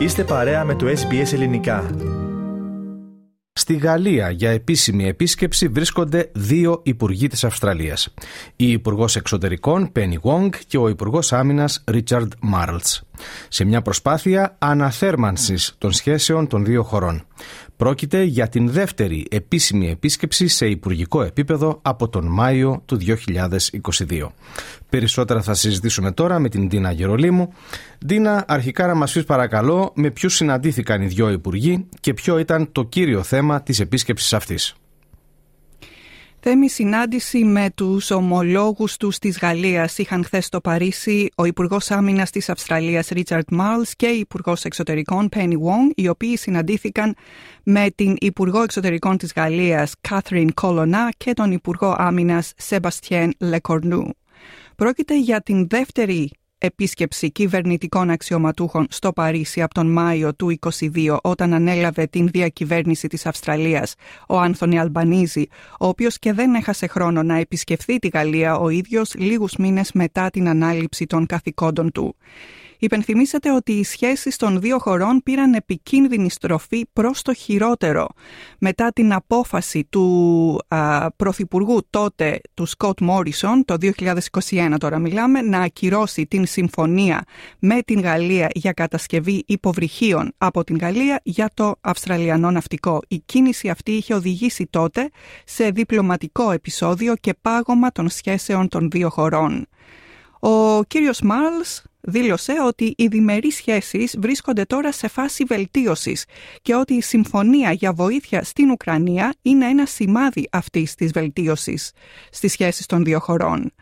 Είστε παρέα με το SBS Ελληνικά. Στη Γαλλία για επίσημη επίσκεψη βρίσκονται δύο υπουργοί της Αυστραλίας. Η Υπουργός Εξωτερικών Penny Wong και ο Υπουργός Άμυνας Richard Marles. Σε μια προσπάθεια αναθέρμανσης των σχέσεων των δύο χωρών. Πρόκειται για την δεύτερη επίσημη επίσκεψη σε υπουργικό επίπεδο από τον Μάιο του 2022. Περισσότερα θα συζητήσουμε τώρα με την Ντίνα Γερολίμου. Ντίνα, αρχικά να μας πεις παρακαλώ με ποιους συναντήθηκαν οι δυο υπουργοί και ποιο ήταν το κύριο θέμα της επίσκεψης αυτής. Θέμη συνάντηση με τους ομολόγους τους της Γαλλίας είχαν χθες στο Παρίσι ο Υπουργός Άμυνας της Αυστραλίας Ρίτσαρτ Μάλς και η Υπουργός Εξωτερικών Penny Wong, οι οποίοι συναντήθηκαν με την Υπουργό Εξωτερικών της Γαλλίας Κάθριν Κολονά και τον Υπουργό Άμυνας Σεμπαστιέν Λεκορνού. Πρόκειται για την δεύτερη επίσκεψη κυβερνητικών αξιωματούχων στο Παρίσι από τον Μάιο του 2022 όταν ανέλαβε την διακυβέρνηση της Αυστραλίας ο Άνθονι Αλμπανίζη, ο οποίος και δεν έχασε χρόνο να επισκεφθεί τη Γαλλία ο ίδιος λίγους μήνες μετά την ανάληψη των καθηκόντων του. Υπενθυμίσατε ότι οι σχέσεις των δύο χωρών πήραν επικίνδυνη στροφή προς το χειρότερο μετά την απόφαση του α, Πρωθυπουργού τότε του Σκοτ Μόρισον το 2021 τώρα μιλάμε να ακυρώσει την συμφωνία με την Γαλλία για κατασκευή υποβρυχίων από την Γαλλία για το Αυστραλιανό ναυτικό. Η κίνηση αυτή είχε οδηγήσει τότε σε διπλωματικό επεισόδιο και πάγωμα των σχέσεων των δύο χωρών. Ο κύριος Μάρλς δήλωσε ότι οι διμερείς σχέσεις βρίσκονται τώρα σε φάση βελτίωσης και ότι η συμφωνία για βοήθεια στην Ουκρανία είναι ένα σημάδι αυτής της βελτίωσης στις σχέσεις των δύο χωρών.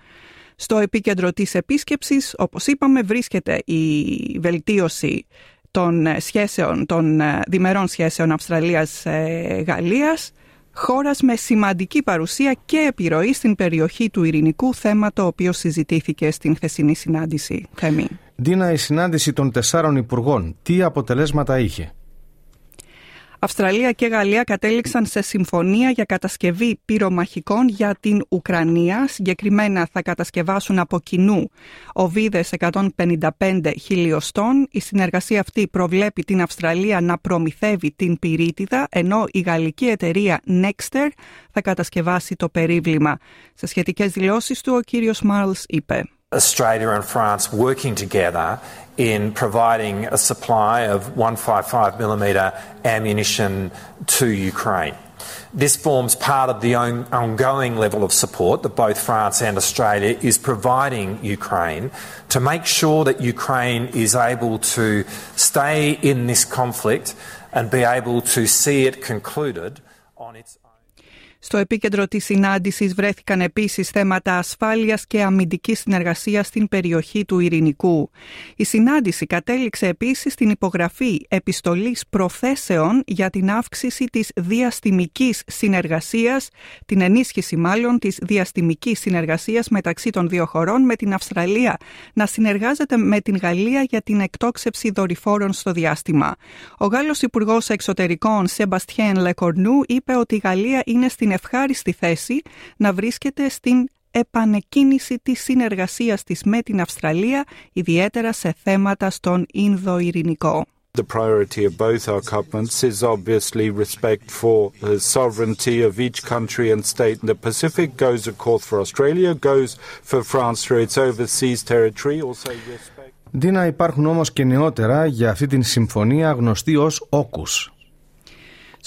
Στο επίκεντρο της επίσκεψης, όπως είπαμε, βρίσκεται η βελτίωση των σχέσεων, των διμερών σχέσεων Αυστραλίας-Γαλλίας χώρας με σημαντική παρουσία και επιρροή στην περιοχή του ειρηνικού θέμα το οποίο συζητήθηκε στην χθεσινή συνάντηση. Θέμη. Ντίνα, η συνάντηση των τεσσάρων υπουργών, τι αποτελέσματα είχε; Αυστραλία και Γαλλία κατέληξαν σε συμφωνία για κατασκευή πυρομαχικών για την Ουκρανία. Συγκεκριμένα θα κατασκευάσουν από κοινού οβίδες 155 χιλιοστών. Η συνεργασία αυτή προβλέπει την Αυστραλία να προμηθεύει την πυρίτιδα, ενώ η γαλλική εταιρεία Nexter θα κατασκευάσει το περίβλημα. Σε σχετικές δηλώσεις του ο κύριος Μάρλς είπε Australia and France working together in providing a supply of 155mm ammunition to Ukraine. This forms part of the ongoing level of support that both France and Australia is providing Ukraine to make sure that Ukraine is able to stay in this conflict and be able to see it concluded on its Στο επίκεντρο της συνάντησης βρέθηκαν επίσης θέματα ασφάλειας και αμυντικής συνεργασίας στην περιοχή του Ειρηνικού. Η συνάντηση κατέληξε επίσης στην υπογραφή επιστολής προθέσεων για την αύξηση της διαστημικής συνεργασίας, την ενίσχυση μάλλον της διαστημικής συνεργασίας μεταξύ των δύο χωρών με την Αυστραλία να συνεργάζεται με την Γαλλία για την εκτόξευση δορυφόρων στο διάστημα. Ο Γάλλος Υπουργός Εξωτερικών Σεμπαστιέν Λεκορνού είπε ότι η Γαλλία είναι στην ευχάριστη θέση να βρίσκεται στην επανεκκίνηση της συνεργασίας της με την Αυστραλία, ιδιαίτερα σε θέματα στον Ινδο-Ειρηνικό. The priority of both our governments is obviously respect for the sovereignty of each country and state in the Pacific. Goes, of course, for Australia, goes for France through its overseas territory. Also respect. Δίνα, υπάρχουν όμως και νεότερα για αυτή την συμφωνία γνωστή ως όκους.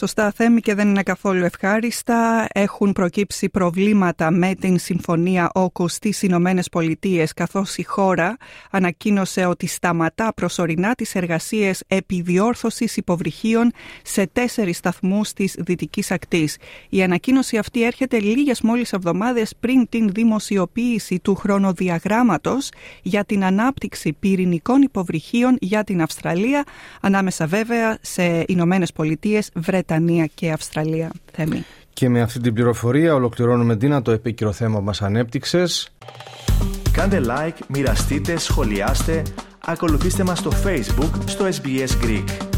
Σωστά Θέμη και δεν είναι καθόλου ευχάριστα. Έχουν προκύψει προβλήματα με την Συμφωνία Όκου στις Ηνωμένες Πολιτείες, καθώς η χώρα ανακοίνωσε ότι σταματά προσωρινά τις εργασίες επιδιόρθωσης υποβρυχίων σε τέσσερις σταθμούς της Δυτικής Ακτής. Η ανακοίνωση αυτή έρχεται λίγες μόλις εβδομάδες πριν την δημοσιοποίηση του χρονοδιαγράμματος για την ανάπτυξη πυρηνικών υποβρυχίων για την Αυστραλία, ανάμεσα βέβαια σε Ηνωμένες Πολιτείες, Βρετανία και Αυστραλία. Θέμη. Και με αυτή την πληροφορία ολοκληρώνουμε Ντίνα το επίκαιρο θέμα που μας ανέπτυξες. Κάντε like, μοιραστείτε, σχολιάστε, ακολουθήστε μας στο Facebook στο SBS Greek.